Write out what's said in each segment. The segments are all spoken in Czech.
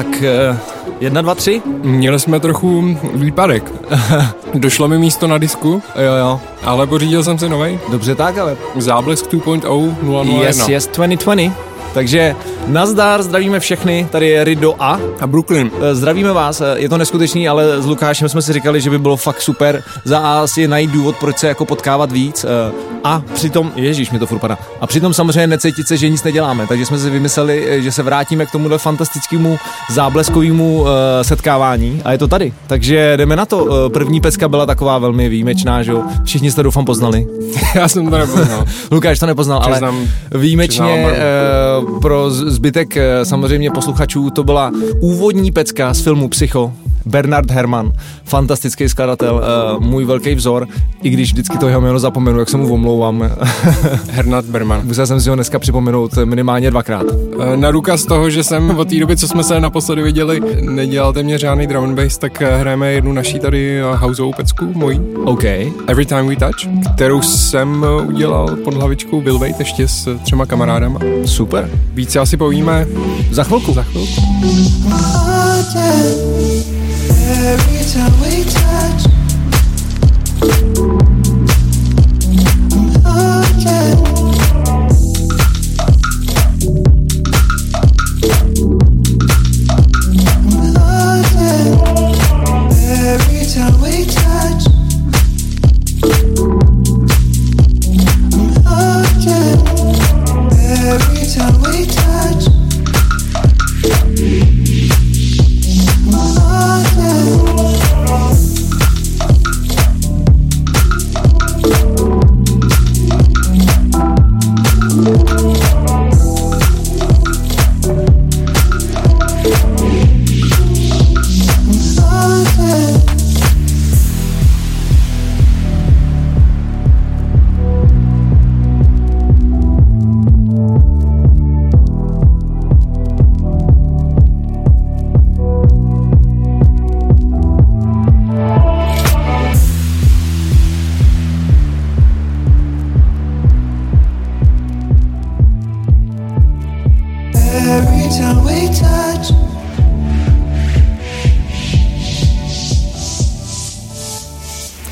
Tak, eh, jedna, dva, tři? Měli jsme trochu výpadek. Došlo mi místo na disku, Jo, jo. ale pořídil jsem si novej. Dobře tak, ale... Záblesk 2.0 001. Yes, yes, 2020. Takže nazdar, zdravíme všechny, tady je Rido A. A Brooklyn. Eh, Zdravíme vás, eh, je to neskutečný, ale s Lukášem jsme si říkali, že by bylo fakt super za A si najít důvod, proč se jako potkávat víc a přitom, ježíš mi to furt padá, a přitom samozřejmě necítit se, že nic neděláme, takže jsme si vymysleli, eh, že se vrátíme k tomuhle fantastickému zábleskovému eh, setkávání a je to tady, takže jdeme na to. Eh, První pecka byla taková velmi výjimečná, že jo, všichni jste doufám poznali. Já jsem to nepoznal. Lukáš to nepoznal, Přiznám- ale výjimečně pro zbytek samozřejmě posluchačů to byla úvodní pecka z filmu Psycho. Bernard Herrmann, fantastický skladatel, eh, můj velký vzor, i když vždycky to jeho jméno zapomenu, jak se mu omlouvám. Hernat Berman. Musel jsem si ho dneska připomenout minimálně dvakrát. Eh, Na důkaz toho, že jsem od té doby, co jsme se naposledy viděli, nedělal téměř žádný drum and bass, tak eh, hrajeme jednu naší tady houseovou pecku, mojí. OK. Every Time We Touch, kterou jsem udělal pod hlavičkou Bill Wade ještě s třema kamarádama. Super. Více asi povíme Za chvilku. za chvilku. Every time we touch, oh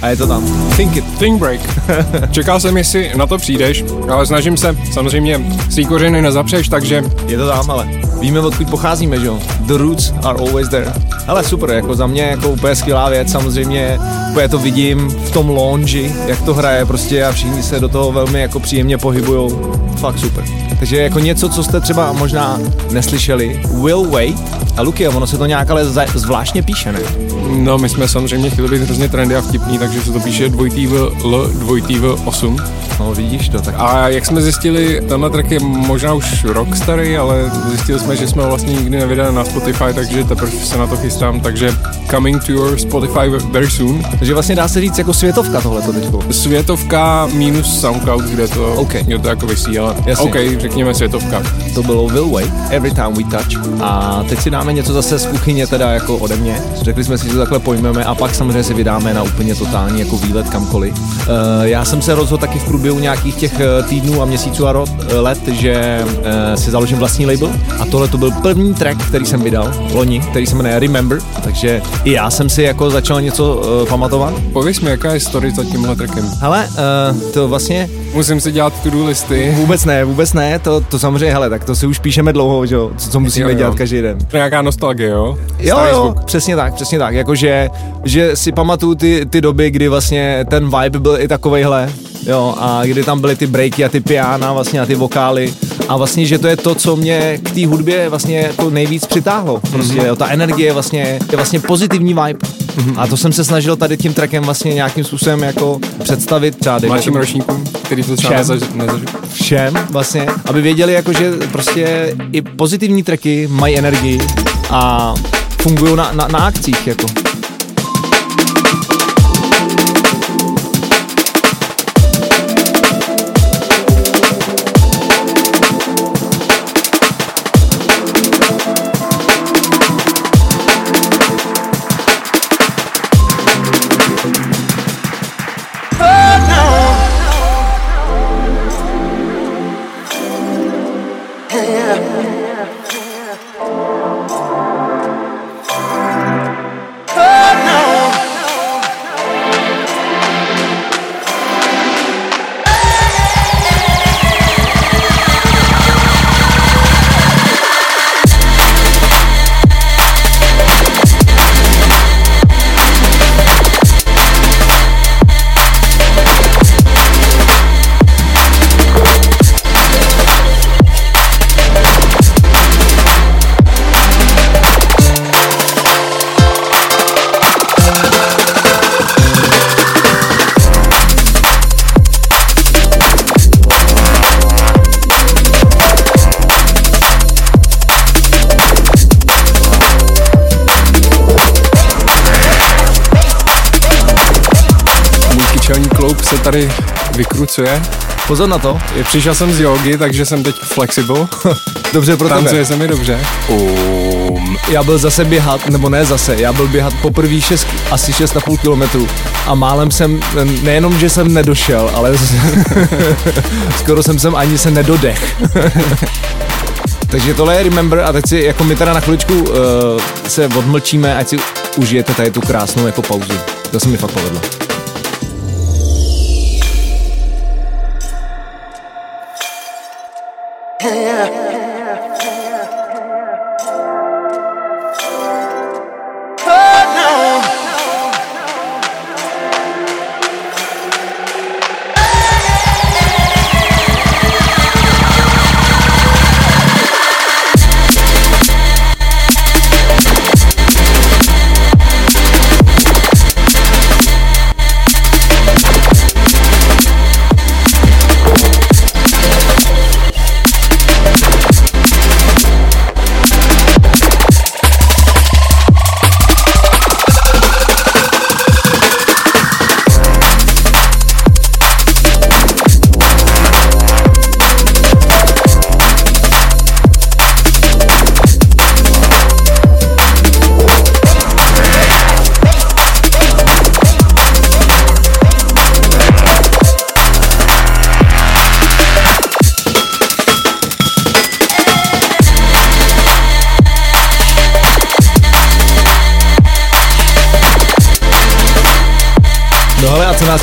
A je to tam. Think it. Think Break. Čekal jsem, jestli na to přijdeš, ale snažím se, samozřejmě svý kořeny nezapřeš, takže Je to tam, ale víme, odkud pocházíme, že jo? The roots are always there. Ale super, jako za mě jako úplně skvělá věc, samozřejmě úplně to vidím v tom lounge, jak to hraje prostě a všichni se do toho velmi jako příjemně pohybujou. Fakt super. Takže jako něco, co jste třeba možná neslyšeli, Will Wait a Luky, ono se to nějak ale zvláštně píše, ne? no my jsme samozřejmě chtěli být hrozně trendy a vtipný, takže se to píše dvojitý L, dvojitý v 8. No vidíš to, tak A jak jsme zjistili, tenhle track je možná už rok starý, ale zjistili jsme, že jsme ho vlastně nikdy nevydali na Spotify, takže teprve se na to chystám, takže coming to your Spotify very soon. Takže vlastně dá se říct jako světovka tohleto teďko. Světovka minus SoundCloud, kde to, OK. kde to jako vysí, ale Jasně. OK, řekněme světovka. To bylo Will Wait, Every Time We Touch. A teď si dáme něco zase z kuchyně, teda jako ode mě. Řekli jsme si, že to takhle pojmeme a pak samozřejmě si vydáme na úplně totální jako výlet kamkoliv. Uh, já jsem se rozhodl taky v průběhu nějakých těch eh, týdnů a měsíců a eh, let, že uh, si založím vlastní label. A tohle to byl první track, který jsem vydal loni, který se jmenuje Remember. Takže i já jsem si jako začal něco uh, pamatovat. Pověz mi, jaká je story za tímhle trackem. Hele, uh, to vlastně Musím si dělat to-do listy. vůbec ne, vůbec ne, to, to samozřejmě, hele, tak to si už píšeme dlouho, že jo, co, co musíme Jo, jo. dělat každý den. Nějaká nostalgie, jo? Jo, Starý jo, zvuk. přesně tak, přesně tak. Jakože, že si pamatuju ty, ty doby, kdy vlastně ten vibe byl i takovejhle, jo, a kdy tam byly ty breaky a ty piana vlastně a ty vokály a vlastně, že to je to, co mě k té hudbě vlastně jako nejvíc přitáhlo. Prostě, jo, ta energie vlastně, je vlastně pozitivní vibe. A to jsem se snažil tady tím trackem vlastně nějakým způsobem jako představit třeba Mladším tomu, ročníkům, který to třeba Všem. nezaž, nezaž, všem vlastně, aby věděli jako, že prostě i pozitivní tracky mají energii a fungují na, na, na akcích jako. Vykrucuje. Pozor na to. Je, přišel jsem z jogy, takže jsem teď flexible. Dobře pro tebe. Tancuje se mi dobře. Um, Já byl zase běhat, nebo ne zase, já byl běhat poprvé šest, asi 6,5 kilometrů a málem jsem, nejenom, že jsem nedošel, ale skoro jsem sem ani se nedodech. Takže tohle je Remember a teď si, jako my teda na chviličku uh, se odmlčíme, ať si užijete tady tu krásnou jako pauzu. To se mi fakt povedlo.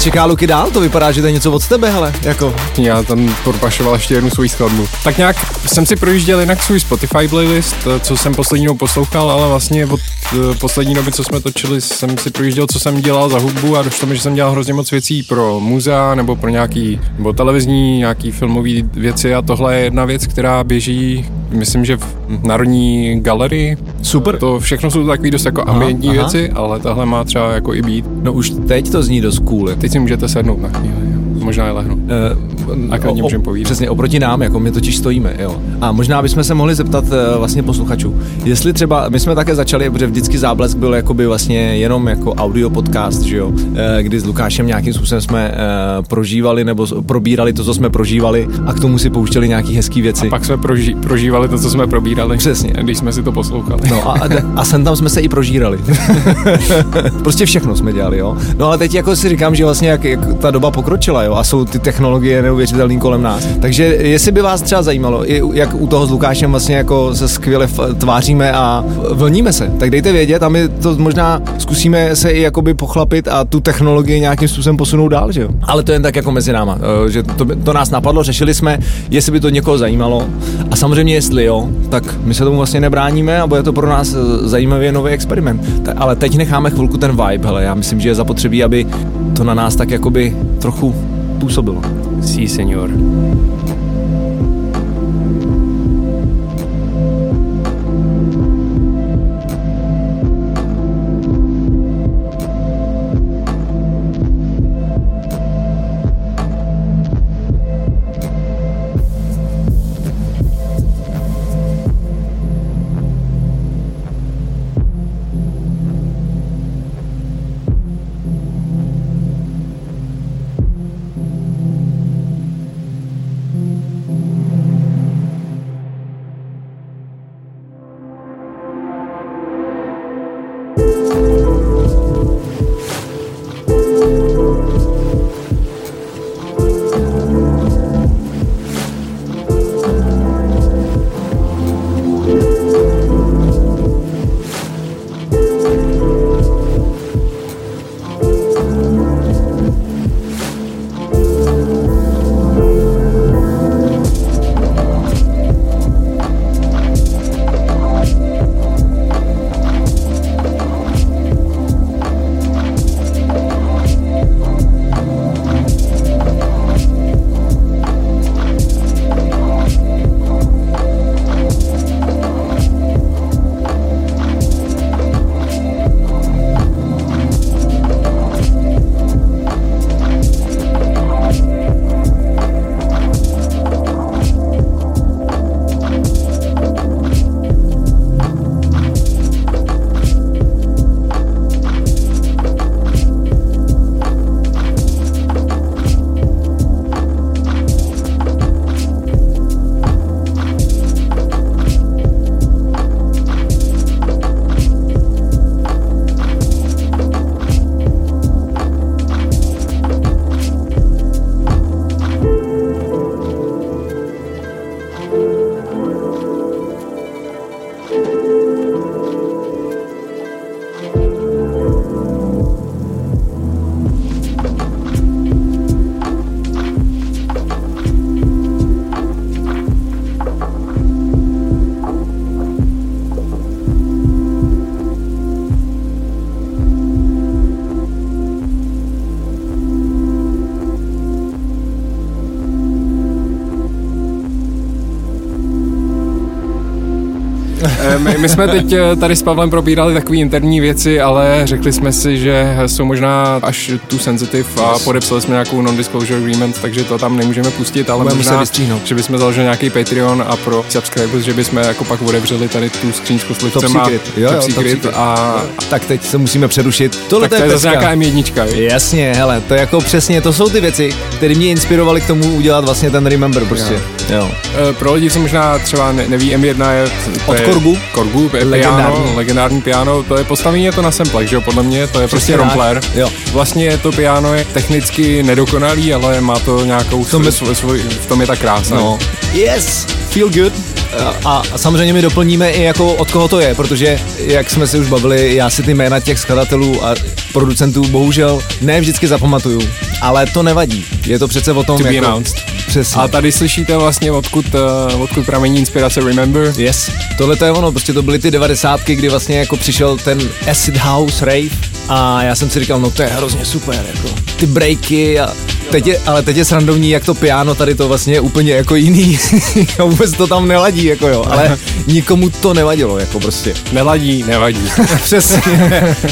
Čeká Luky dál? To vypadá, že to je něco od tebe, hele, jako. já tam propašoval ještě jednu svoji skladbu. Tak nějak jsem si projížděl jinak svůj Spotify playlist, co jsem poslední poslouchal, ale vlastně od poslední doby, co jsme točili, jsem si projížděl, co jsem dělal za hudbu a došlo mi, že jsem dělal hrozně moc věcí pro muzea nebo pro nějaký, nebo televizní, nějaký filmový věci a tohle je jedna věc, která běží, myslím, že v Národní galerii. Super. To všechno jsou takový dost jako Aha, ambientní aha. věci, ale tahle má třeba jako i být. No už teď to zní dost cool. Teď si můžete sednout na chvíli, možná i lehnout. Uh, A klidně můžeme povídat. Přesně, oproti nám, jako my totiž stojíme, jo. A možná bychom se mohli zeptat uh, vlastně posluchačů, jestli třeba, my jsme také začali, protože vždycky záblesk byl jakoby vlastně jenom jako audio podcast, že jo, uh, kdy s Lukášem nějakým způsobem jsme uh, prožívali nebo probírali to, co jsme prožívali a k tomu si pouštěli nějaký hezký věci. Pak jsme proži- prožívali to, co jsme probírali. Přesně. Když jsme si to poslouchali. No a, a sem tam jsme se i prožírali. prostě všechno jsme dělali, jo. No ale teď jako si říkám, že vlastně jak, jak ta doba pokročila, jo, a jsou ty technologie neuvěřitelné kolem nás. Takže jestli by vás třeba zajímalo, jak u toho s Lukášem vlastně jako se skvěle tváříme a vlníme se, tak dejte vědět a my to možná zkusíme se i jakoby pochlapit a tu technologii nějakým způsobem posunout dál, že jo. Ale to jen tak jako mezi náma, eh, že to, to nás napadlo, řešili jsme, jestli by to někoho zajímalo a samozřejmě jestli jo, tak my se tomu vlastně nebráníme a bude to pro nás eh, zajímavý nový experiment. Ale teď necháme chvilku ten vibe, hele, já myslím, že je zapotřebí, aby to na nás tak jakoby trochu působilo. Sí, señor. My, jsme teď eh, tady s Pavlem probírali takové interní věci, ale řekli jsme si, že jsou možná až tu sensitive a podepsali jsme nějakou non-disclosure agreement, takže to tam nemůžeme pustit, ale Budeme muset možná, vystříhnout. že bychom založili nějaký Patreon a pro subscribers, že bychom jako pak otevřeli tady tu skříňku s Top livcema. secret. Jo, jo, top top secret secret. a Tak teď se musíme přerušit. Tohle tak to je zase pecka. nějaká M1. jo? Jasně, hele, to je jako přesně, to jsou ty věci, které mě inspirovaly k tomu udělat vlastně ten Remember prostě. Jo. jo. Eh, Pro lidi, co možná třeba ne, neví, M1 je... to Od Korgu? Korgu, je Legendární. piano, legendární piano, to je postavení je to na samplech, že jo, podle mě, to je prostě tak. rompler. Jo. Vlastně to piano je technicky nedokonalý, ale má to nějakou, v tom tom, je- svoj, svoj, v tom je ta krása. No. Yes, feel good. A, a samozřejmě my doplníme i jako od koho to je, protože jak jsme si už bavili, já si ty jména těch skladatelů a producentů bohužel ne vždycky zapamatuju, ale to nevadí. Je to přece o tom, To jako. Přesně. A tady slyšíte vlastně, odkud, uh, odkud pramení inspirace Remember. Yes, tohle to je ono, prostě to byly ty devadesátky, kdy vlastně jako přišel ten acid house rave a já jsem si říkal, no to je hrozně super, jako ty breaky a teď je, ale teď je srandovní, jak to piano tady to vlastně je úplně jako jiný vůbec to tam neladí, jako jo, ale nikomu to nevadilo, jako prostě. Neladí, nevadí. Přesně,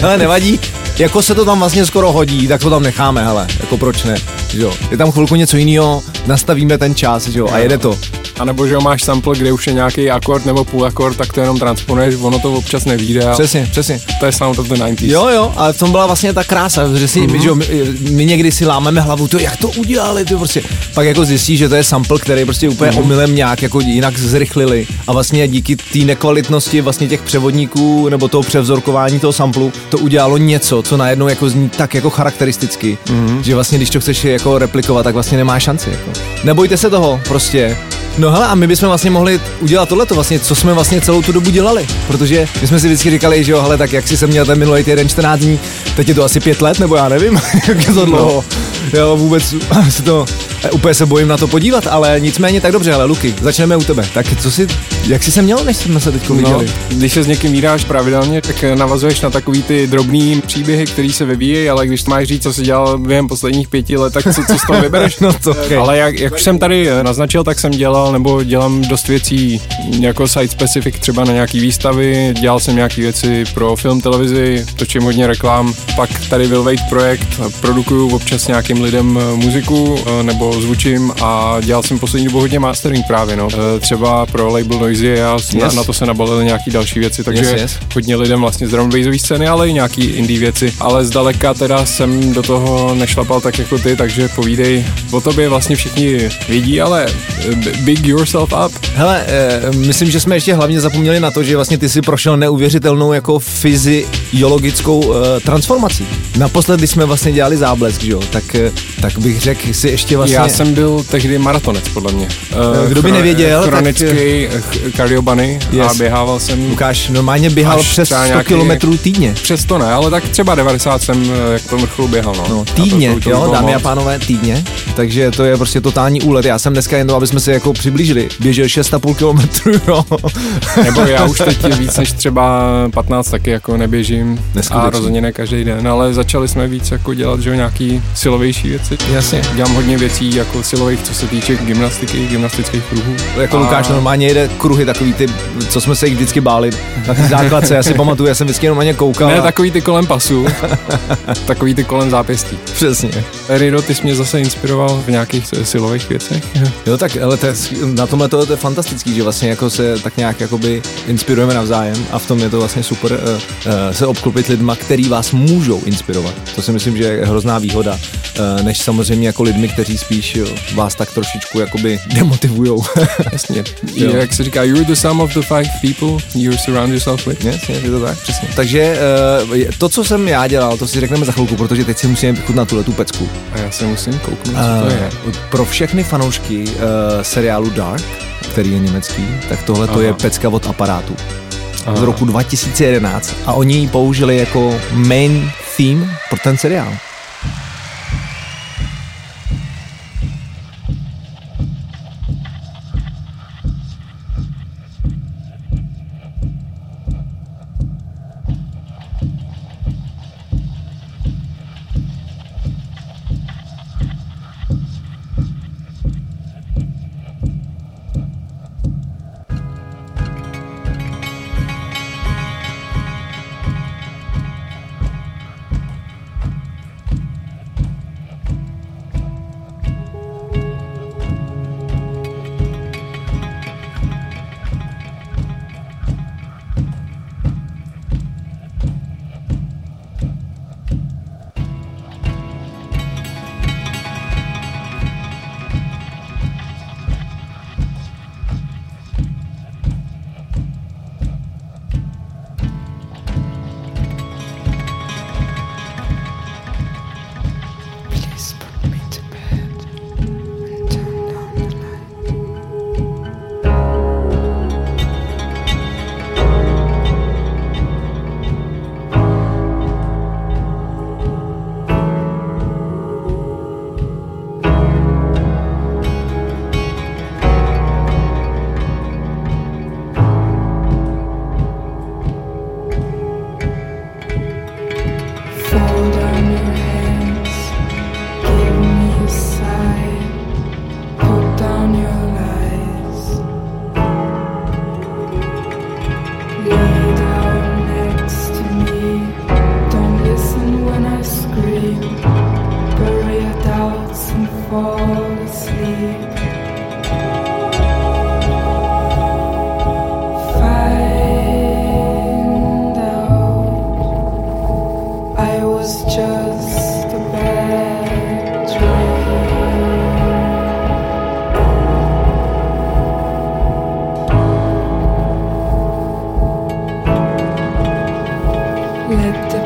hele, nevadí, jako se to tam vlastně skoro hodí, tak to tam necháme, hele, jako proč ne, jo. Je tam chvilku něco jiného, nastavíme ten čas, jo, a jede to. A nebo že jo, máš sample, kde už je nějaký akord nebo půl akord, tak to jenom transponuješ, ono to občas nevíde. a Přesně, přesně. To je sound of the 90s. Jo, jo, ale v tom byla vlastně ta krása, že si, mm-hmm. že jo, my, my, někdy si lámeme hlavu, to jak to udělali, ty prostě. Pak jako zjistíš, že to je sample, který prostě úplně mm-hmm. omylem nějak jako jinak zrychlili a vlastně díky té nekvalitnosti vlastně těch převodníků nebo toho převzorkování toho samplu to udělalo něco, co najednou jako zní tak jako charakteristicky, mm-hmm. že vlastně když to chceš jako replikovat, tak vlastně nemá šanci. Jako. Nebojte se toho, prostě. No hele, a my bychom vlastně mohli udělat tohleto vlastně, co jsme vlastně celou tu dobu dělali, protože my jsme si vždycky říkali, že jo, hele, tak jak si se měl ten minulý týden 14 dní, teď je to asi pět let, nebo já nevím, jak je to dlouho. Jo, vůbec si to, úplně se bojím na to podívat, ale nicméně tak dobře, ale Luky, začneme u tebe. Tak co si, jak jsi se měl, než jsme se teď No, viděli? když se s někým vídáš pravidelně, tak eh, navazuješ na takový ty drobný příběhy, které se vyvíjejí, ale když máš říct, co jsi dělal během posledních pěti let, tak co, co z toho vybereš? No to, okay. Ale jak, jak už jsem tady eh, naznačil, tak jsem dělal nebo dělám dost věcí jako site specific třeba na nějaký výstavy, dělal jsem nějaké věci pro film, televizi, točím hodně reklám, pak tady Will Wait projekt, produkuju občas nějakým lidem eh, muziku eh, zvučím a dělal jsem poslední dobu hodně mastering právě, no. Eh, Třeba pro label Noisy a yes. na, na, to se nabalily nějaký další věci, takže Yes, yes. hodně lidem vlastně z drum and bassové scény, ale i nějaký indie věci. Ale zdaleka teda jsem do toho nešlapal tak jako ty, takže povídej o tobě vlastně všichni vědí, ale b- big yourself up. Hele, eh, myslím, že jsme ještě hlavně zapomněli na to, že vlastně ty si prošel neuvěřitelnou jako fyziologickou transformací. Naposled, když jsme vlastně dělali záblesk, že jo, tak, tak bych řekl si ještě vlastně... Já jsem byl tehdy maratonec, podle mě. Eh, Kdo by nevěděl, Chronický tak... kardiobany a Yes. běhával jsem Lukáš normálně běhal Až přes třeba 100 nějaký- kilometrů týdně. přes to ne, ale tak třeba 90 jsem eh, jak po vrcholu běhal, no. No, A to- týdně, to- to jo, dámy a pánové, týdně. Takže to je prostě totální úlet. Já jsem dneska jen to, aby jsme se jako přiblížili. Běžel 6,5 kilometrů, jo. Nebo já už teď víc než třeba 15 taky jako neběžím Neskutečný. a rozhodně ne každý den, ale začali jsme víc jako dělat, že jo, nějaký silovější věci. Jasně. Dělám hodně věcí jako silových, co se týče gymnastiky, gymnastických kruhů. Jako A- Lukáš normálně jede kruhy takový ty, co jsme se jich vždycky báli na ty základce. Já si pamatuju, já jsem vždycky jenom na ně koukal. Ne a- takový ty kolem pasu, takový ty kolem zápěstí. Přesně. Rido, ty jsi mě zase inspiroval v nějakých eh, silových věcech. Jo, tak ale to je, na tomhle to, to je fantastický, že vlastně jako se tak nějak jakoby inspirujeme navzájem a v tom je to vlastně super uh, uh, se obklopit lidma, který vás můžou inspirovat. To si myslím, že je hrozná výhoda, uh, než samozřejmě jako lidmi, kteří spíš jo, vás tak trošičku jakoby demotivujou. Jasně. Jo. Jak se říká, you're the sum of the five people you surround yourself with. Jasně, je to tak, přesně. Takže uh, to, co jsem já dělal, to si řekneme za chvilku, protože teď si musíme vychutnat tuhle tu pecku. A já se musím kouknout, co to je. Uh, pro všechny fanoušky uh, seriálu Dark, který je německý, tak tohle to je pecka od aparátu. Aha. z roku 2011 a oni ji použili jako main theme pro ten seriál. Let the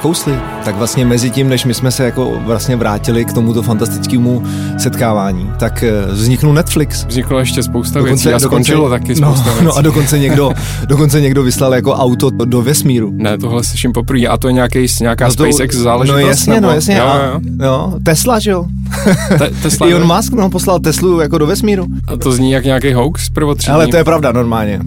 nakousli, tak vlastně mezi tím, než my jsme se jako vlastně vrátili k tomuto fantastickému setkávání, tak eh, vzniknul Netflix. Vzniklo ještě spousta věcí a skončilo taky no, spousta věcí. no a dokonce někdo, dokonce někdo vyslal jako auto do vesmíru. Ne, tohle slyším poprvé. A to je nějaký, nějaká No to- SpaceX záležitost? No jasně, nebo? no jasně. Jo, a, jo. jo. Tesla, že jo? Te- Tesla, Elon. Musk no, poslal Teslu jako do vesmíru. A to zní jak nějaký hoax prvotřídní. Ale to je pravda normálně.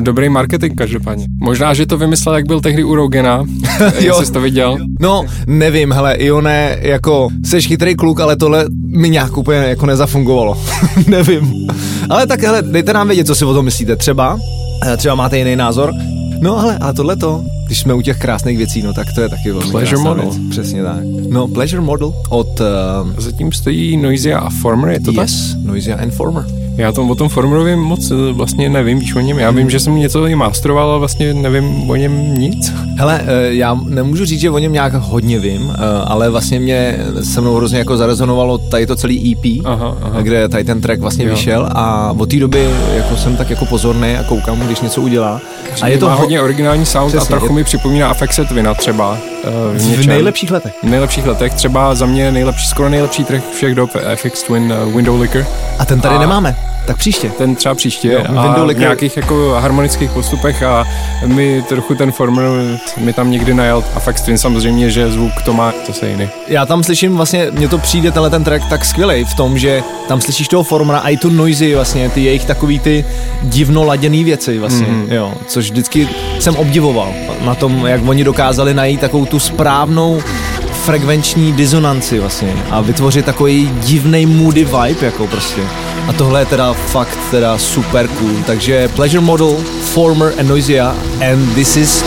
Dobrý marketing každopádně. Možná, že to vymyslel, jak byl tehdy u Rogena. Jestli jsi to viděl. No, nevím, hele, Ione, jako, jsi chytrý kluk, ale tohle mi nějak úplně jako nezafungovalo. nevím. Ale tak, hele, dejte nám vědět, co si o tom myslíte. Třeba, eh, třeba máte jiný názor. No ale, ale tohle to, když jsme u těch krásných věcí, no tak to je taky velmi Pleasure krásná model. Věc. Přesně tak. No, Pleasure Model od uh, Zatím stojí Noisia a Former, je to tak? Yes, Noisia Informer. Já tom, o tom Formerovi moc eh, vlastně nevím, víš o něm. Já vím, že jsem něco i masteroval, ale vlastně nevím o něm nic. Hele, eh, já nemůžu říct, že o něm nějak hodně vím, eh, ale vlastně mě se mnou hrozně jako zarezonovalo tady to celý EP, Aha, aha. kde tady ten track vlastně Jo. vyšel a od té doby jako jsem tak jako pozorný a koukám, když něco udělá. A je to hodně originální sound Přesně, a trochu je- mi připomíná Affected Twina třeba. Eh, v něčem. nejlepších letech. v nejlepších letech. Třeba za mě nejlepší, skoro nejlepší track všech dob FX Twin uh, Window Licker. A ten tady A- nemáme, tak příště. Ten třeba příště Jo, a v nějakých jako harmonických postupech a mi trochu ten Former mi tam někdy najel. A FX Twin samozřejmě, že zvuk to má zase jiný. Já tam slyším vlastně, mně to přijde tenhle ten track tak skvělý v tom, že tam slyšíš toho Formera a i tu noisy vlastně, ty jejich takový ty divno laděný věci vlastně, mm. jo, což vždycky jsem obdivoval na tom, jak oni dokázali najít takovou tu správnou frekvenční disonanci vlastně a vytvořit takový divný moody vibe jako prostě. A tohle je teda fakt teda super cool. Takže Pleasure Model, Former and Noisia and this is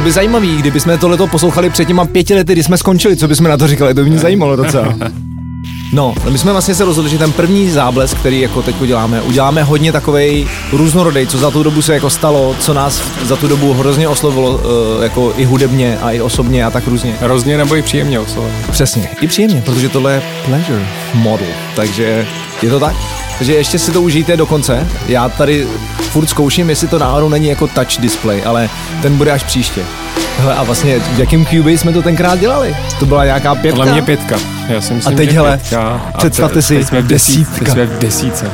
bylo by zajímavý, kdyby jsme tohleto poslouchali před těma pěti lety, kdy jsme skončili, co bychom na to říkali, to by mě zajímalo docela. No, my jsme vlastně se rozhodli, že ten první záblesk, který jako teď uděláme, uděláme hodně takovej různorodý, co za tu dobu se jako stalo, co nás za tu dobu hrozně oslovilo, uh, jako i hudebně a i osobně a tak různě. Hrozně nebo i příjemně oslovil. Přesně, i příjemně, protože tohle je pleasure model, takže je to tak. Takže ještě si to užijte do konce. Já tady furt zkouším, jestli to náhodou není jako touch display, ale ten bude až příště. Hele, a vlastně v jakém Cubase jsme to tenkrát dělali? To byla nějaká pětka? Podle mě pětka. Já si myslím, A teď, že hele, pětka. A představte te- si, teď jsme v desítce. desítka. Teď jsme v desítce.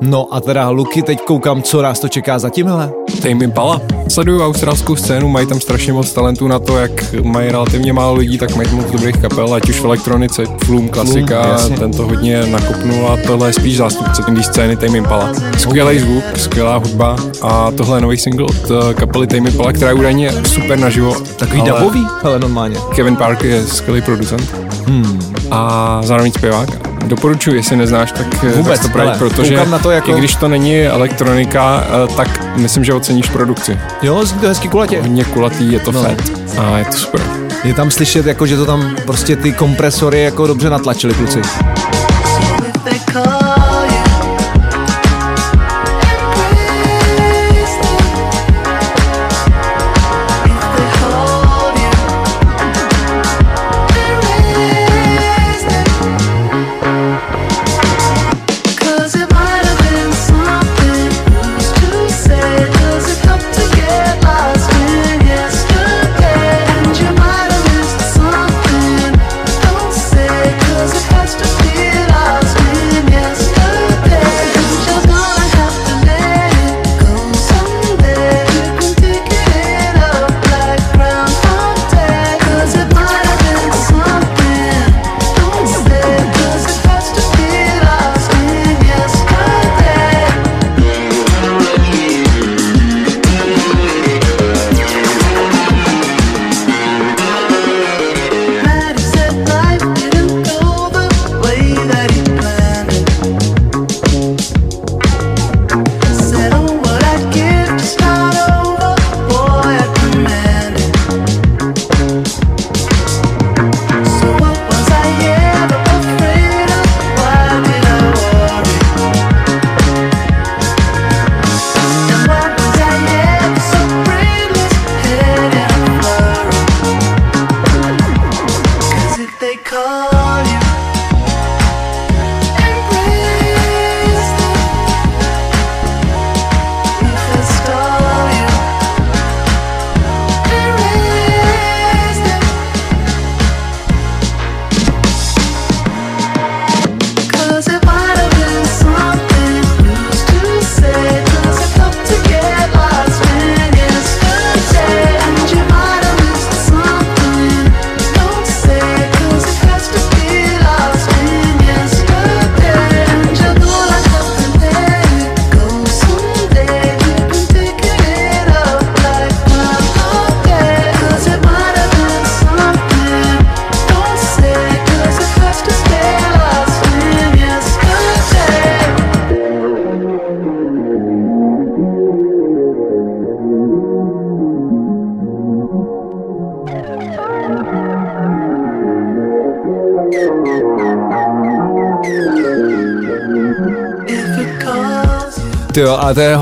No a teda Luky, teď koukám, co nás to čeká zatím, hele. Tame Impala. Sleduju australskou scénu, mají tam strašně moc talentů na to, jak mají relativně málo lidí, tak mají moc dobrých kapel, ať už v elektronice, Flume, klasika, jasně. ten to hodně nakopnul a tohle je spíš zástupce té scény Tame Impala. Skvělý zvuk, skvělá hudba a tohle je nový single od eh, kapely Tame Impala, která je údajně super naživo. Takový ale dubový? Hele, normálně. Kevin Park je skvělý producent Hmm. a zároveň zpěvák. Doporučuji, jestli neznáš, tak eh, Vůbec, tak to právě, protože na to jako- i když to není elektronika, eh, tak myslím, že oceníš produkci. Jo, zní to hezky kulatě. Hodně kulatý, je to No. fet a je to super. Je tam slyšet, jako, že to tam prostě ty kompresory jako dobře natlačili kluci.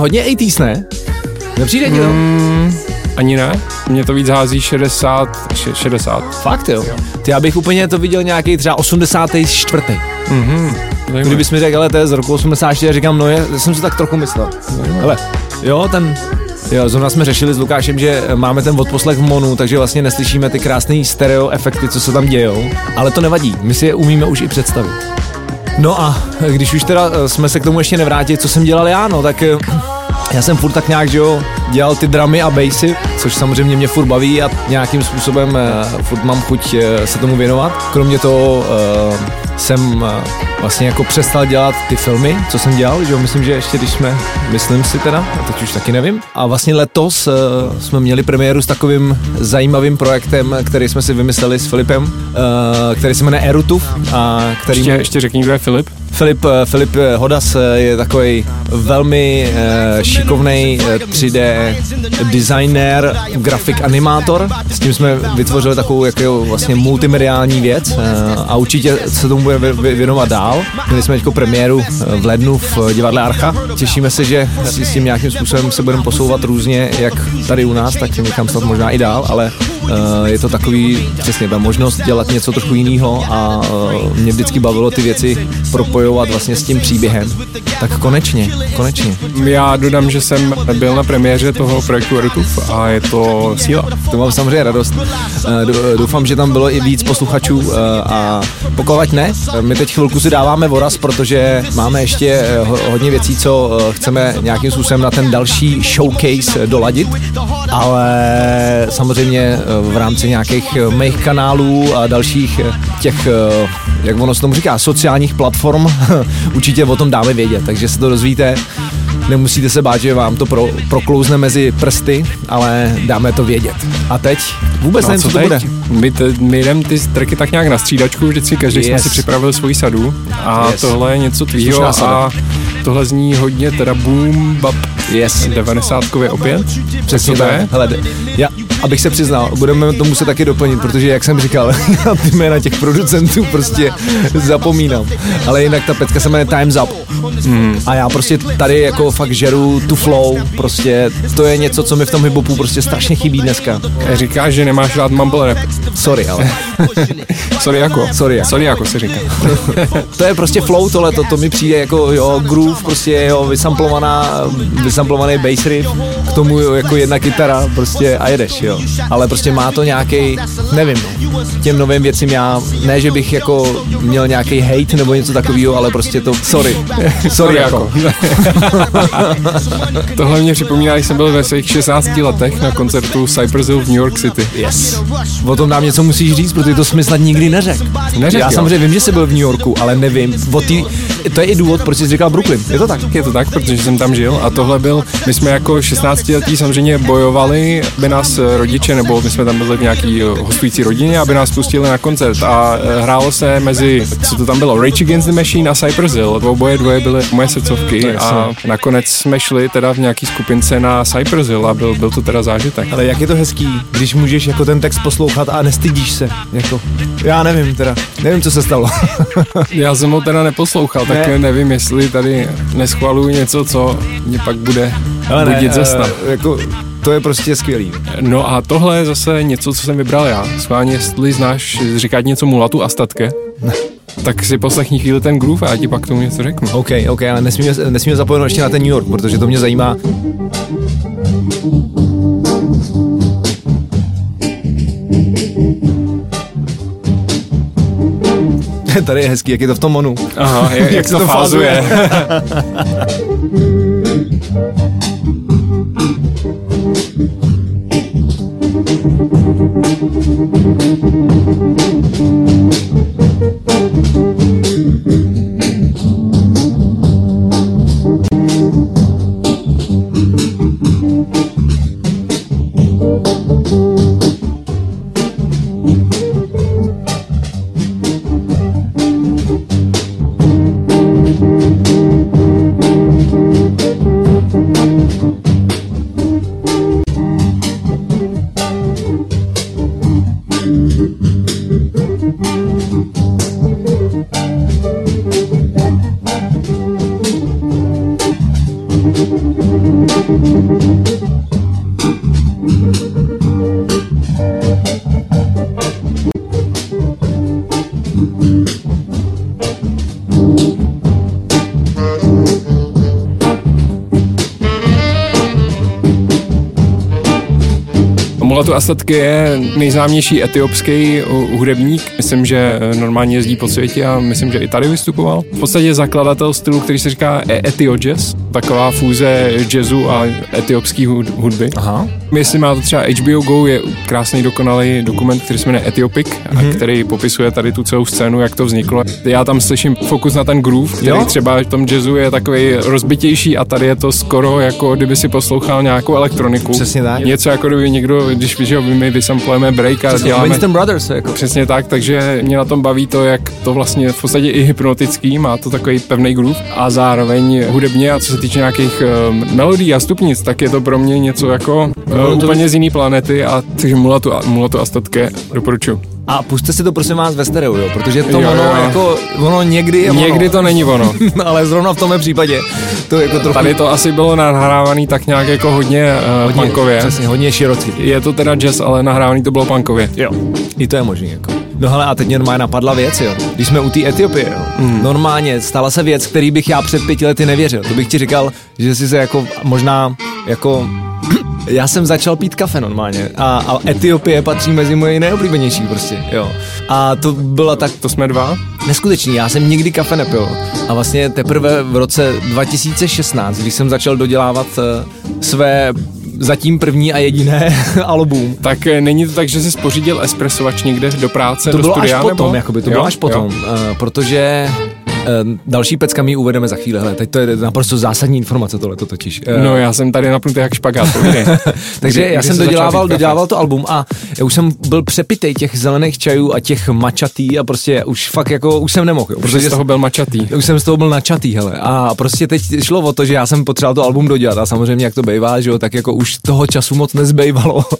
Hodně 80s, ne? Nepřijde ti to? Mm, ani ne. Mně to víc hází 60, še- 60. Fakt jo. Ty já bych úplně to viděl nějaký třeba 84. Mhm. Zajímavé. Kdybys mi řekl, ale to je z roku 84, říkám, no je, já jsem si tak trochu myslel. Hele, jo, ten, jo, zrovna jsme řešili s Lukášem, že máme ten odposlech v Monu, takže vlastně neslyšíme ty krásné stereo efekty, co se tam dějou, ale to nevadí, my si je umíme už i představit. No a když už teda eh, jsme se k tomu ještě nevrátili, co jsem dělal já, no tak eh, já jsem furt tak nějak, že jo, dělal ty dramy a bassy, což samozřejmě mě furt baví a nějakým způsobem uh, furt mám chuť uh, se tomu věnovat. Kromě toho uh, jsem uh, vlastně jako přestal dělat ty filmy, co jsem dělal, že jo, myslím, že ještě když jsme, myslím si teda, a teď už taky nevím. A vlastně letos uh, jsme měli premiéru s takovým zajímavým projektem, který jsme si vymysleli s Filipem, uh, který se jmenuje Erutuf a který Ještě, ještě řekni, kdo je Filip. Filip, Filip Hodas je takový velmi uh, šikovný 3D je designér, grafik, animátor. S tím jsme vytvořili takovou jako vlastně multimediální věc eh, a určitě se tomu bude vě- vě- věnovat dál. Měli jsme teď premiéru eh, v lednu v divadle Archa. Těšíme se, že s tím nějakým způsobem se budeme posouvat různě, jak tady u nás, tak někam snad možná i dál, ale eh, je to takový, přesně ta možnost dělat něco trochu jiného a eh, mě vždycky bavilo ty věci propojovat vlastně s tím příběhem. Tak konečně, konečně. Já dodám, že jsem byl na premiéře toho projektu Erutuf a je to síla. To mám samozřejmě radost. Eh, dou- Doufám, že tam bylo i víc posluchačů eh, a pokud ne, my teď chvilku si dáváme voraz, protože máme ještě eh, ho- hodně věcí, co chceme nějakým způsobem na ten další showcase doladit, ale samozřejmě v rámci nějakých mých kanálů a dalších těch, jak ono se tomu říká, sociálních platform, určitě o tom dáme vědět, takže se to dozvíte. Nemusíte se bát, že vám to pro, proklouzne mezi prsty, ale dáme to vědět. A teď vůbec No nevím, co, to bude. My, te, my jdeme ty tracky tak nějak na střídačku, vždycky každý yes. jsme si připravil svoji sadu a Yes. tohle je něco tvýho a tohle zní hodně teda boom, bap, Yes. 90 opět. Přesně Co tak. Hele, já, abych se přiznal, budeme to muset taky doplnit, protože jak jsem říkal, já ty jména těch producentů prostě zapomínám. Ale jinak ta pecka se jmenuje Time's Up. Hmm. A já prostě tady jako fakt žeru tu flow, prostě to je něco, co mi v tom hiphopu prostě strašně chybí dneska. Říkáš, že nemáš rád mumble rap. Sorry, ale Sorry jako. Sorry jako. Sorry jako se říká. to je prostě flow tohle, to, to mi přijde jako jo, groove, prostě jo, vysamplovaná, vysamplovaný bass riff, k tomu jo, jako jedna kytara prostě a jedeš, jo. Ale prostě má to nějaký, nevím, no. těm novým věcím já, ne, že bych jako měl nějaký hate nebo něco takového, ale prostě to, sorry, sorry jako. Tohle mě připomíná, když jsem byl ve svých 16 letech na koncertu Cypress Hill v New York City. Yes. O tom nám něco musíš říct, protože to jsme snad nikdy neřekl. Neřekl, Já jo. samozřejmě vím, že jsi byl v New Yorku, ale nevím. O tý, to je i důvod, proč jsi říkal Brooklyn. Je to tak? Je to tak, protože jsem tam žil a tohle byl, my jsme jako 16 letí samozřejmě bojovali, aby nás eh, rodiče, nebo my jsme tam byli v nějaký eh, hostující rodině, aby nás pustili na koncert a eh, hrálo se mezi, co to tam bylo, Rage Against the Machine a Cypress Hill, oboje dvoje byly moje srdcovky a nakonec jsme šli teda v nějaký skupince na Cypress Hill a byl, byl to teda zážitek. Ale jak je to hezký, když můžeš jako ten text poslouchat a nestydíš se. Jako, já nevím teda, nevím, co se stalo. Já jsem ho teda neposlouchal, tak Ne. ne. nevím, jestli tady neschvaluju něco, co mě pak bude Ale ne, budit ze sna. eh, jako, to je prostě skvělý. No a tohle je zase něco, co jsem vybral já. Schválně, jestli znáš říkat něco mulatu a statke, tak si poslechni chvíli ten groove a já ti pak k tomu něco řeknu. OK, OK, ale nesmíme, nesmíme zapomenout ještě na ten New York, protože to mě zajímá. Tady je hezký, jak je to v tom monu. Aha, jak, jak se to to fázuje. Mulatu Astatky je nejznámější etiopský uh, hudebník. Myslím, že eh, normálně jezdí po světě a myslím, že i tady vystupoval. V podstatě je zakladatel stylu, který se říká e- Etio Jazz. Taková fúze jazzu a etiopské hudby. Aha. Jestli má to třeba HBO Go, je krásný dokonalý dokument, který se jmenuje Etiopik, Mhm. a který popisuje tady tu celou scénu, jak to vzniklo. Já tam slyším fokus na ten groove, který Jo? třeba v tom jazzu je takový rozbitější a tady je to skoro jako kdyby si poslouchal nějakou elektroniku. Přesně tak. Něco jako kdyby někdo, když že jo, my vysamplujeme break a Přesně, děláme... Winston Brothers, jako. Přesně tak, takže mě na tom baví to, jak to vlastně v podstatě i hypnotický, má to takový pevný groove a zároveň hudebně a co se týče nějakých um, melodí a stupnic, tak je to pro mě něco jako No, uh, to- úplně z jiný planety a takže mulatu, mulatu a statke doporučuji. A puste si to prosím vás ve stereo, jo, protože to Jo, ono, jo, jako, ono někdy je ono. Někdy to není ono. ale zrovna v tomhle případě to jako trochu Tady to asi bylo nahrávaný tak nějak jako hodně, uh, hodně, punkově. Přesně, hodně širocí. Je to teda jazz, ale nahrávaný to bylo punkově. Jo. I to je možný, jako. No hele, a teď mě normálně napadla věc, jo. Když jsme u té Etiopie, jo. Mm. Normálně stala se věc, který bych já před pěti lety nevěřil. To bych ti říkal, že si se jako možná jako já jsem začal pít kafe normálně a, a Etiopie patří mezi moje nejoblíbenější prostě, jo. A to byla tak To jsme dva? neskutečný, já jsem nikdy kafe nepil a vlastně teprve v roce 2016, když jsem začal dodělávat eh, své zatím první a jediné album, Tak eh, není to tak, že jsi spořídil espressovač někde do práce, to do bylo studia? až potom, nebo? jakoby, to Jo, bylo až jo. potom, uh, protože další pecka mi uvedeme za chvíli, hele, teď to je naprosto zásadní informace tohle to totiž. Uh, No já jsem tady napnutý jak špagát, takže Kdy- já kdy jsem dodělával, dodělával to album a já už jsem byl přepitej těch zelených čajů a těch mačatý a prostě už fakt jako, už jsem nemohl, jo, Protože z toho byl mačatý. už jsem z toho byl načatý, hele. A prostě teď šlo o to, že já jsem potřeboval to album dodělat a samozřejmě jak to bývá, že jo, tak jako už toho času moc nezbývalo.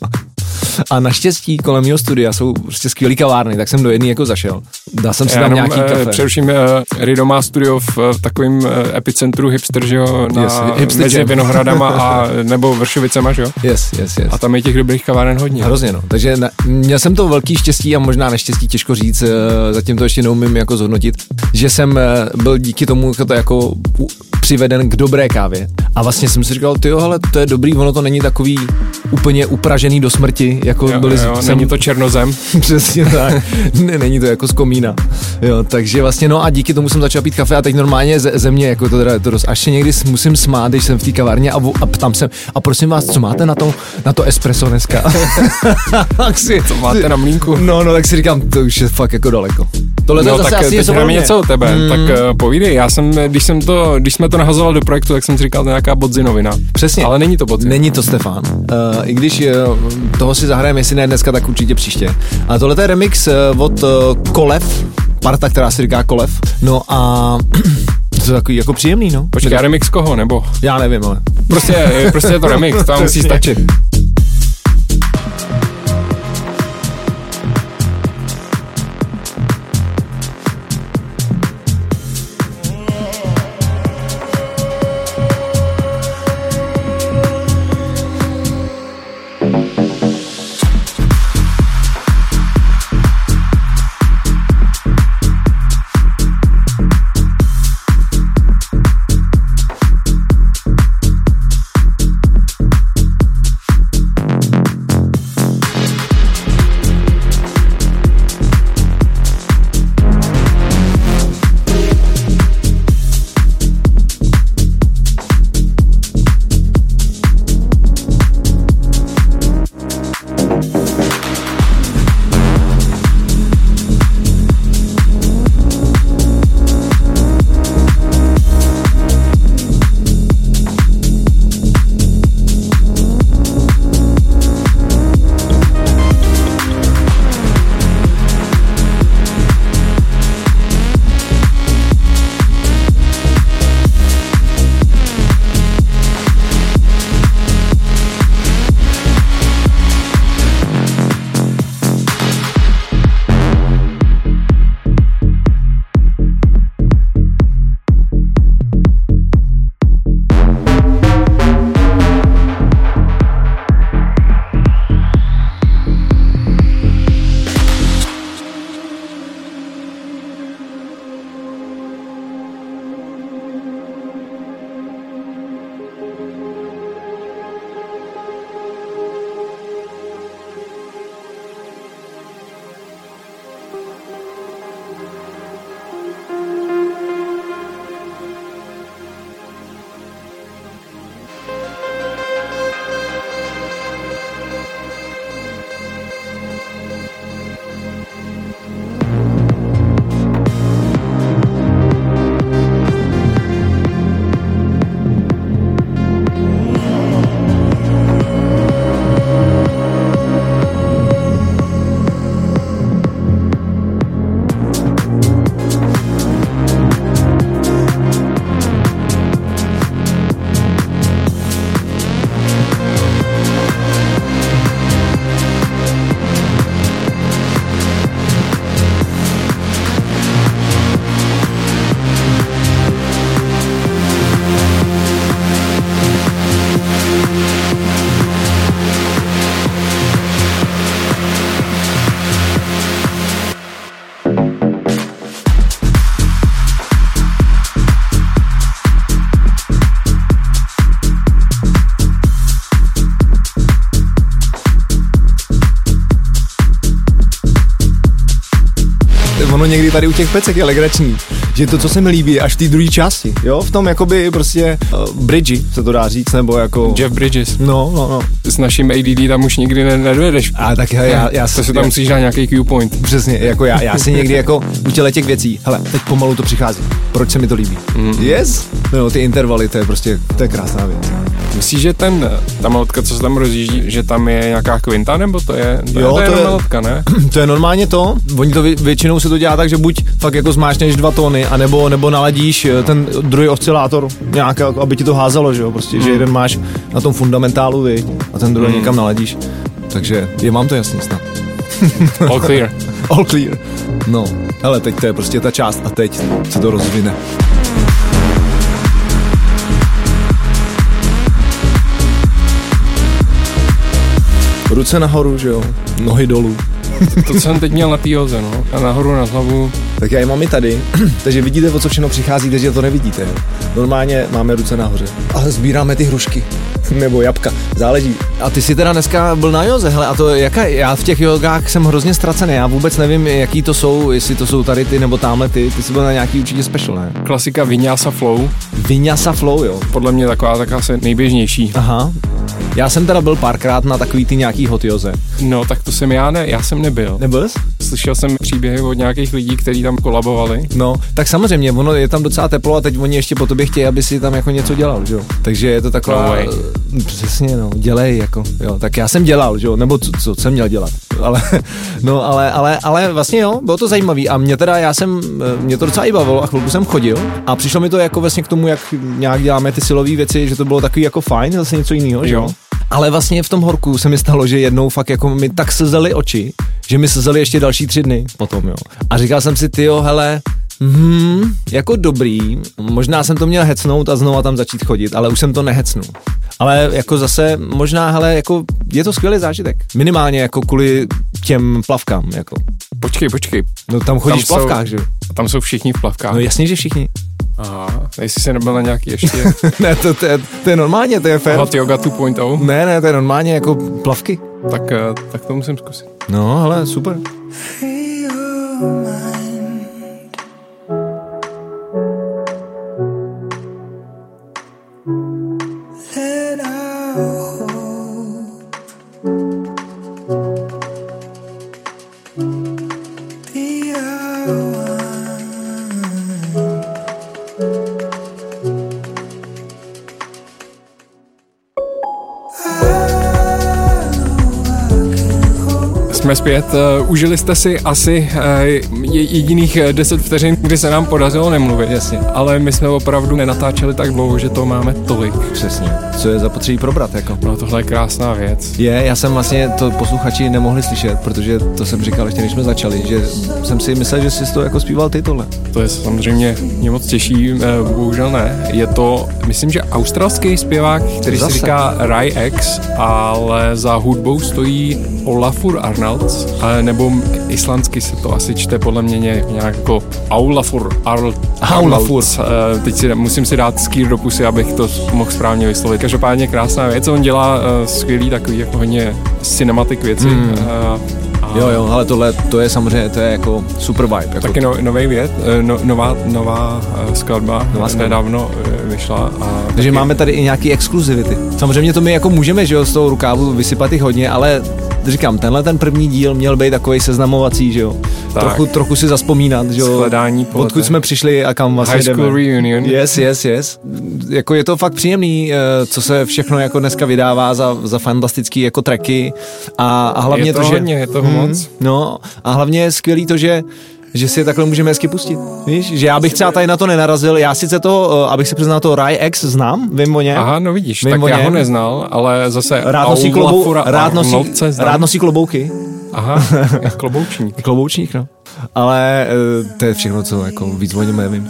A naštěstí kolem mého studia jsou prostě skvělý kavárny, tak jsem do jedné jako zašel. Dal jsem si tam nějaký eh, kafe. přeruším, eh, Rido má studio v, v takovém eh, epicentru hipster, že jo, na, Yes, hipster mezi jam. Vinohradama a nebo Vršovicema, že jo? Yes, yes, yes. A tam je těch dobrých kaváren hodně. Hrozně, no. Takže na, měl jsem to velký štěstí a možná neštěstí, těžko říct, eh, zatím to ještě neumím jako zhodnotit, že jsem eh, byl díky tomu jako to jako přiveden k dobré kávě. A vlastně jsem si říkal, ty ale to je dobrý, ono to není takový úplně upražený do smrti, jako Jo, byli jo, jsem, není to černozem. Přesně tak. ne, není to jako z komína. Jo, takže vlastně no a díky tomu jsem začal pít kafe a teď normálně ze, ze mě jako to teda to dost. Až se někdy musím smát, když jsem v té kavárně a, a ptám se, a prosím vás, co máte na to, na to espresso dneska? tak si, Co máte na mlínku? No, no, tak si říkám, to už je fakt jako daleko. Tohle to No tak asi teď něco, o tebe, hmm. tak uh, povídej, já jsem, když jsem to, když jsme to nahazovali do projektu, tak jsem si říkal, to je nějaká bodzinovina. Přesně. Ale není to bodzin. Není to Stefan. Uh, I když uh, toho si zahrajeme, jestli ne dneska, tak určitě příště. A tohle je remix uh, od uh, Kolev, parta, která se říká Kolev. No a to je takový jako příjemný, no. Počkej, remix koho, nebo? Já nevím, ale. Prostě, prostě je to remix, to vám musí stačit. Ono někdy tady u těch pecek je legrační, že to, co se mi líbí, je až v té druhé části, jo, v tom jakoby prostě uh, bridge, se to dá říct, nebo jako... Jeff Bridges. No, no, no. S naším ADD tam už nikdy ne- nedojedeš. A tak já, já, já to si tam musíš dát nějaký Q point. Přesně, jako já, já si někdy jako u těle těch věcí, hele, teď pomalu to přichází, proč se mi to líbí? Mm. Yes? No, ty intervaly, to je prostě, to je krásná věc. Myslíš, že ten, ta melotka, co se tam rozjíždí, že tam je nějaká kvinta, nebo to je, to Jo, je, to to je melotka, ne? To je normálně to, oni to vě- většinou se to dělá tak, že buď fakt jako zmášneš dva tóny, anebo, nebo naladíš eh, ten druhý oscilátor nějak, jako aby ti to házelo, že jo, prostě, že jeden máš na tom fundamentálu, viď, a ten druhý někam naladíš. Takže je, mám to jasný snad. All clear. All clear. No, hele, teď to je prostě ta část a teď se to rozvine. Ruce nahoru, že jo, nohy dolů. To, co jsem teď měl na té hoze, no. A nahoru na hlavu. Tak já je mám i tady, takže vidíte, o co všechno přichází, takže to nevidíte. Jo. Normálně máme ruce nahoře. A sbíráme ty hrušky. Nebo jabka, záleží. A ty jsi teda dneska byl na joze, hele, a to jaká, já v těch jogách jsem hrozně ztracený, já vůbec nevím, jaký to jsou, jestli to jsou tady ty nebo tamhle ty, ty jsi byl na nějaký určitě special, ne? Klasika Vinyasa Flow. Vinyasa Flow, jo. Podle mě taková tak asi nejběžnější. Aha. Já jsem teda byl párkrát na takový ty nějaký hot joze. No, tak to jsem já ne, já jsem nebyl. Nebyl jsi? Slyšel jsem příběhy od nějakých lidí, kteří tam kolabovali. No, tak samozřejmě, ono je tam docela teplo a teď oni ještě po tobě chtějí, aby si tam jako něco dělal, že jo. Takže je to taková... No way. eh, Přesně, no, dělej, jako, jo. Tak já jsem dělal, že jo, nebo co, co jsem měl dělat. Ale, no, ale, ale, ale vlastně jo, bylo to zajímavý a mě teda, já jsem, eh, mě to docela i bavilo a chvilku jsem chodil a přišlo mi to jako vlastně k tomu, jak nějak děláme ty silové věci, že to bylo takový jako fajn, zase něco jiného, že jo. Jo. Ale vlastně v tom horku se mi stalo, že jednou fakt jako mi tak slzely oči, že mi slzely ještě další tři dny potom, jo. A říkal jsem si, ty jo, hele, Hmm, jako dobrý, možná jsem to měl hecnout a znova tam začít chodit, ale už jsem to nehecnul. Ale jako zase, možná, hele, jako je to skvělý zážitek. Minimálně jako kvůli těm plavkám, jako. Počkej, počkej. No tam chodíš Tam v jsou- plavkách, že jo? Tam jsou všichni v plavkách. No jasně, že všichni. Aha, jestli jsi nebyl na nějaký ještě ne, to, to, je, to je normálně, to je fér. Hot Yoga 2.0, Ne, ne, to je normálně jako plavky. tak, eh, tak to musím zkusit. No, ale super. Free your Jsme zpět, uh, užili jste si asi uh, jediných eh, 10 vteřin, kdy se nám podařilo nemluvit. Jasně. Ale my jsme opravdu nenatáčeli tak dlouho, že to máme tolik. Přesně. Co je zapotřebí probrat, jako. No tohle je krásná věc. Je, já jsem vlastně to posluchači nemohli slyšet, protože to jsem říkal ještě než jsme začali, že jsem si myslel, že jsi to jako zpíval ty tohle. To je samozřejmě mě moc těší, eh, bohužel ne. Je to, myslím, že australský zpěvák, který Zase. se říká Rai X, ale za hudbou stojí Olafur Arnalds, ale nebo islandsky se to asi čte podle mě ně- nějak jako Aulafur Arl, Aulafur. Eh, Teď si musím si dát skýr do pusy, abych to mohl správně vyslovit. Každopádně krásná věc, on dělá eh, skvělý takový jako hodně cinematic věci. Eh, a Jo, jo, ale tohle, to je samozřejmě, to je jako super vibe. Jako Taky no, nový věc, no, nová, nová skladba, Nová skladba. nedávno vyšla. A Takže máme tady i nějaký exkluzivity. Samozřejmě to my jako můžeme, že jo, z toho rukávu vysypat jich hodně, ale říkám, tenhle ten první díl měl být takový seznamovací, že jo. Tak. Trochu, trochu si zaspomínat, že jo. Shledání po Odkud jsme přišli a kam vlastně High school jdeme. reunion. Yes, yes, yes. Jako je to fakt příjemný, eh, co se všechno jako dneska vydává za, za fantastický jako tracky a, a hlavně Je to to, že... hodně, je toho moc. No a hlavně je skvělý to, že že si je takhle můžeme hezky pustit. Víš, že já bych třeba tady na to nenarazil, já sice to, eh, abych si přiznal to Rai X znám, vím o něm. Aha, no vidíš, Vím tak já ho neznal, ale zase Rád nosí, klobou, rád, nosí, rád nosí klobouky, Aha, kloboučník. kloboučník, no. Ale eh, to je všechno, co jako víc o něm nevím.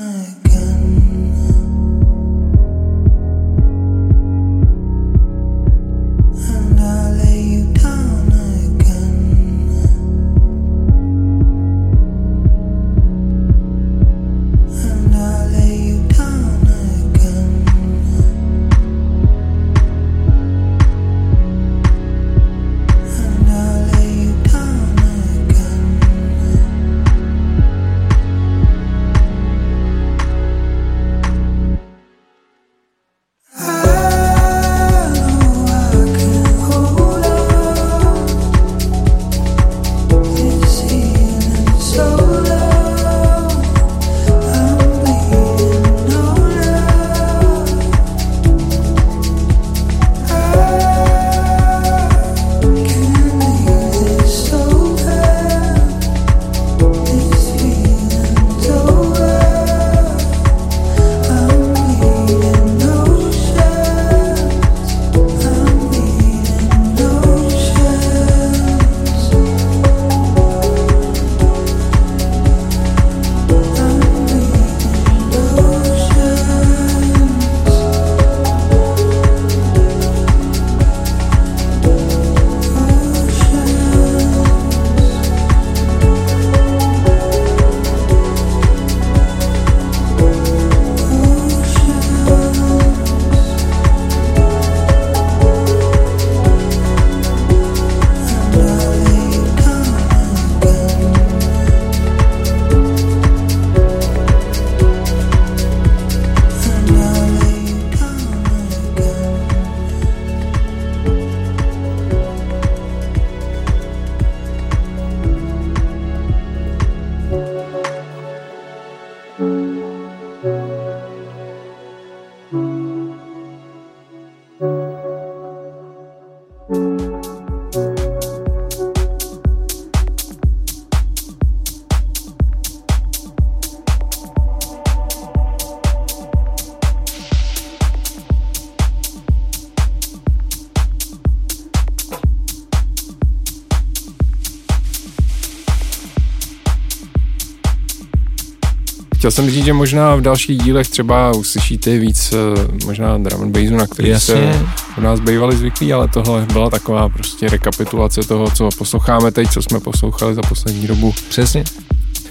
Jsem říct, že možná v dalších dílech třeba uslyšíte víc eh, možná drum and bassu, na který Jasně. se u nás bývali zvyklí, ale tohle byla taková prostě rekapitulace toho, co posloucháme teď, co jsme poslouchali za poslední dobu. Přesně.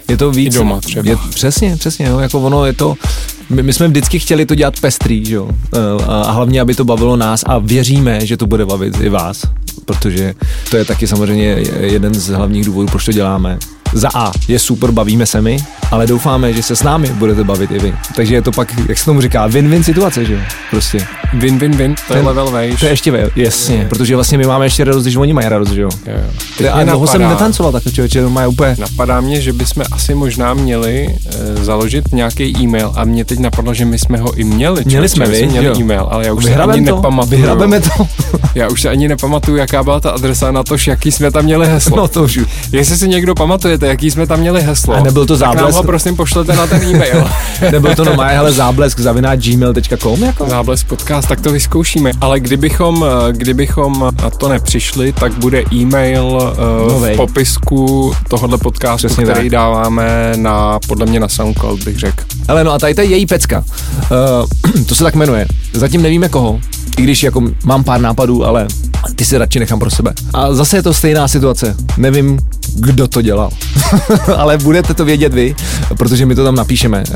Je to víc. I doma třeba. Je, přesně, přesně, jo, jako ono je to, my, my jsme vždycky chtěli to dělat pestrý, že jo, Eh, a, a hlavně, aby to bavilo nás a věříme, že to bude bavit i vás, protože to je taky samozřejmě jeden z hlavních důvodů, proč to děláme. Za A je super, bavíme se my, ale doufáme, že se s námi budete bavit i vy. Takže je to pak, jak se tomu říká, win-win situace, že jo, prostě. Win, win, win, to je level vejš. To je ještě, ve- jasně, protože vlastně my máme ještě radost, když oni mají radost, že jo. Jo. Teď A dlouho jsem netancoval takhle, člověče, to má úplně... Napadá mě, že bychom asi možná měli e, založit nějaký e-mail a mě teď napadlo, že my jsme ho i měli. Měli člověče, jsme, my viď? měli Jo. e-mail, ale já už se Vyhrabem ani to, nepamatuju. vyhrabeme to. Já už se ani nepamatuju, jaká byla ta adresa na to, jaký jsme tam měli heslo. No to už. Jestli si někdo pamatujete, jaký jsme tam měli heslo, A nebyl to tak nám záblesk? ho prosím pošlete na ten e-mail. Nebyl to normálně, hele, záblesk zavináč gmail.com jako? Záblesk podcast, tak to vyzkoušíme. Ale kdybychom, eh, kdybychom na to nepřišli, tak bude e-mail uh, Novej. v popisku tohohle podcastu, Přesně který tak. dáváme na, podle mě na SoundCloud, bych řekl. Hele, no a tady to je její pecka. Uh, to se tak jmenuje. Zatím nevíme koho, i když jako mám pár nápadů, ale ty si radši nechám pro sebe. A zase je to stejná situace. Nevím, kdo to dělal. ale budete to vědět vy, protože my to tam napíšeme. Uh,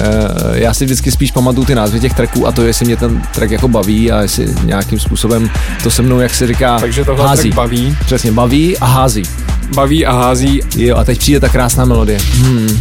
já si vždycky spíš pamatuju ty názvy těch tracků a to, jestli mě ten track jako baví a jestli nějakým způsobem to se mnou, jak se říká, Takže tohle hází. tak baví, Přesně, baví a hází. baví a hází. Jo, a teď přijde ta krásná melodie. Hmm.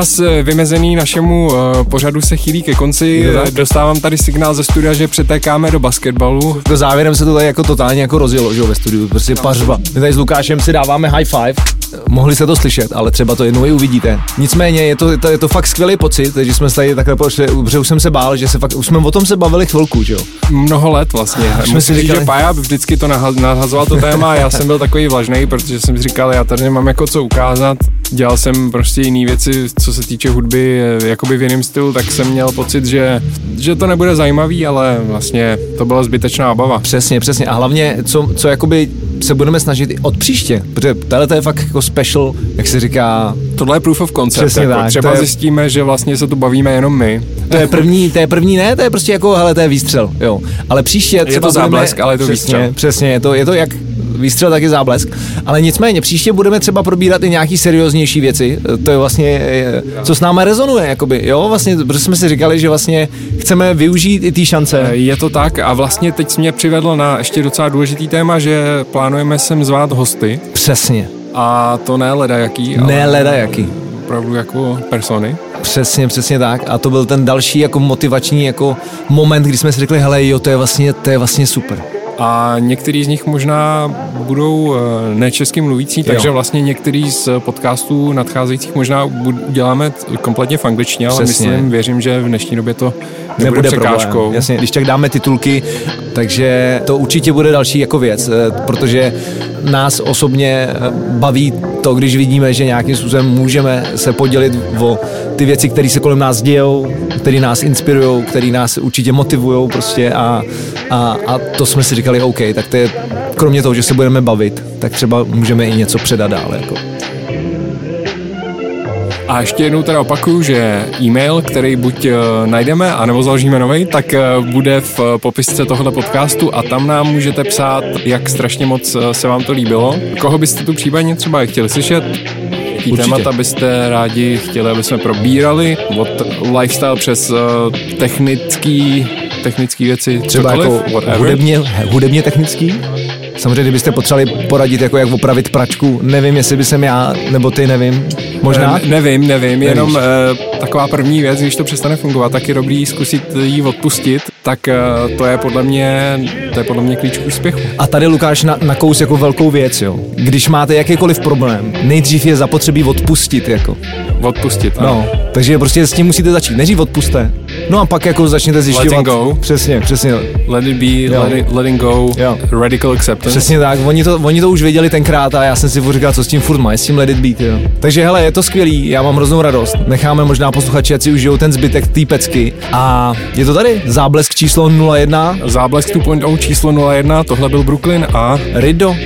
Čas eh, vymezený našemu uh, pořadu se chýlí ke konci. Eh, Dostávám tady signál ze studia, že přetékáme do basketbalu. To závěrem se to tady jako totálně jako rozjelo, že jo, ve studiu, prostě pařba. My tady s Lukášem si dáváme high five, mohli se to slyšet, ale třeba to jednou i uvidíte. Nicméně je to, je to, je to fakt skvělý pocit, že jsme tady takhle pošli, protože už jsem se bál, že se fakt, už jsme o tom se bavili chvilku, že jo. Mnoho let vlastně. jsme si říct, říkali- že Paja vždycky to naha- nahazoval to téma a já jsem byl takový vlažný, protože jsem si říkal, já tady nemám jako co ukázat. Dělal jsem prostě jiné věci, co se týče hudby, eh, jakoby v jiném stylu, tak jsem měl pocit, že, že to nebude zajímavý, ale vlastně to byla zbytečná obava. Přesně, přesně. A hlavně, co, co jakoby se budeme snažit i od příště, protože tohle to je fakt jako special, jak se říká, Tohle je proof of concept. Přesně jako. tak, Třeba je- zjistíme, že vlastně se tu bavíme jenom my. to je první, to je první ne, to je prostě jako, hele, to je výstřel, jo. Ale příště třeba to záblesk, ale je to přesně, výstřel. Přesně, je to, je to jak výstřel, tak i záblesk. Ale nicméně, příště budeme třeba probírat i nějaký serióznější věci. To je vlastně, eh, co s náma rezonuje, jakoby, jo, vlastně, protože jsme si říkali, že vlastně chceme využít i ty šance. Je to tak a vlastně teď jsi mě přivedl na ještě docela důležitý téma, že plánujeme sem zvát hosty Přesně. a to ne leda jaký, Ne leda jaký. opravdu jako persony. Přesně, přesně tak. A to byl ten další jako motivační jako moment, kdy jsme si řekli, hele jo, to je vlastně, to je vlastně super. A některý z nich možná budou eh, nečesky mluvící, takže Jo. vlastně některý z podcastů nadcházejících možná uděláme kompletně v angličtině, ale Přesně. myslím, věřím, že v dnešní době to nebude, Nebude překážkou. problém. Jasně, když tak dáme titulky, takže to určitě bude další jako věc, eh, protože nás osobně eh, baví to, když vidíme, že nějakým způsobem můžeme se podělit o ty věci, které se kolem nás dějou, které nás inspirují, které nás určitě motivují prostě a, a, a to jsme si říkali, OK, tak to je, kromě toho, že se budeme bavit, tak třeba můžeme i něco předat dále. Jako. A ještě jednou teda opakuju, že e-mail, který buď uh, najdeme, anebo založíme nový, tak uh, bude v uh, popisce tohoto podcastu a tam nám můžete psát, jak strašně moc se vám to líbilo. Koho byste tu případně třeba chtěli slyšet? Jaký Určitě. témata byste rádi chtěli, aby jsme probírali? Od lifestyle přes uh, technický, technický věci, Třeba cokoliv, jako hudebně, hudebně technický? Samozřejmě, kdybyste potřebovali poradit, jako jak opravit pračku, nevím, jestli by jsem já, nebo ty, nevím. Možná? Nevím, nevím, jenom uh, taková první věc, když to přestane fungovat, tak je dobrý zkusit jí odpustit, tak uh, to je podle mě, to je podle mě klíč k úspěchu. A tady Lukáš na, nakous jako velkou věc, jo. Když máte jakýkoliv problém, nejdřív je zapotřebí odpustit, jako. Odpustit, ano. No, takže prostě s tím musíte začít. Nejdřív odpuste. No a pak jako začněte zjišťovat. go. Přesně, přesně. Let it be, Jo. let it, letting go, Jo. radical acceptance. Přesně tak, oni to, oni to už věděli tenkrát a já jsem si říkal, co s tím furt má, s tím let it být, jo. Takže hele, je to skvělý, já mám hroznou radost. Necháme možná posluchači, ať si užijou ten zbytek té pecky. A je to tady, záblesk číslo 01, Záblesk 2.0 číslo 01, tohle byl Brooklyn a Rido.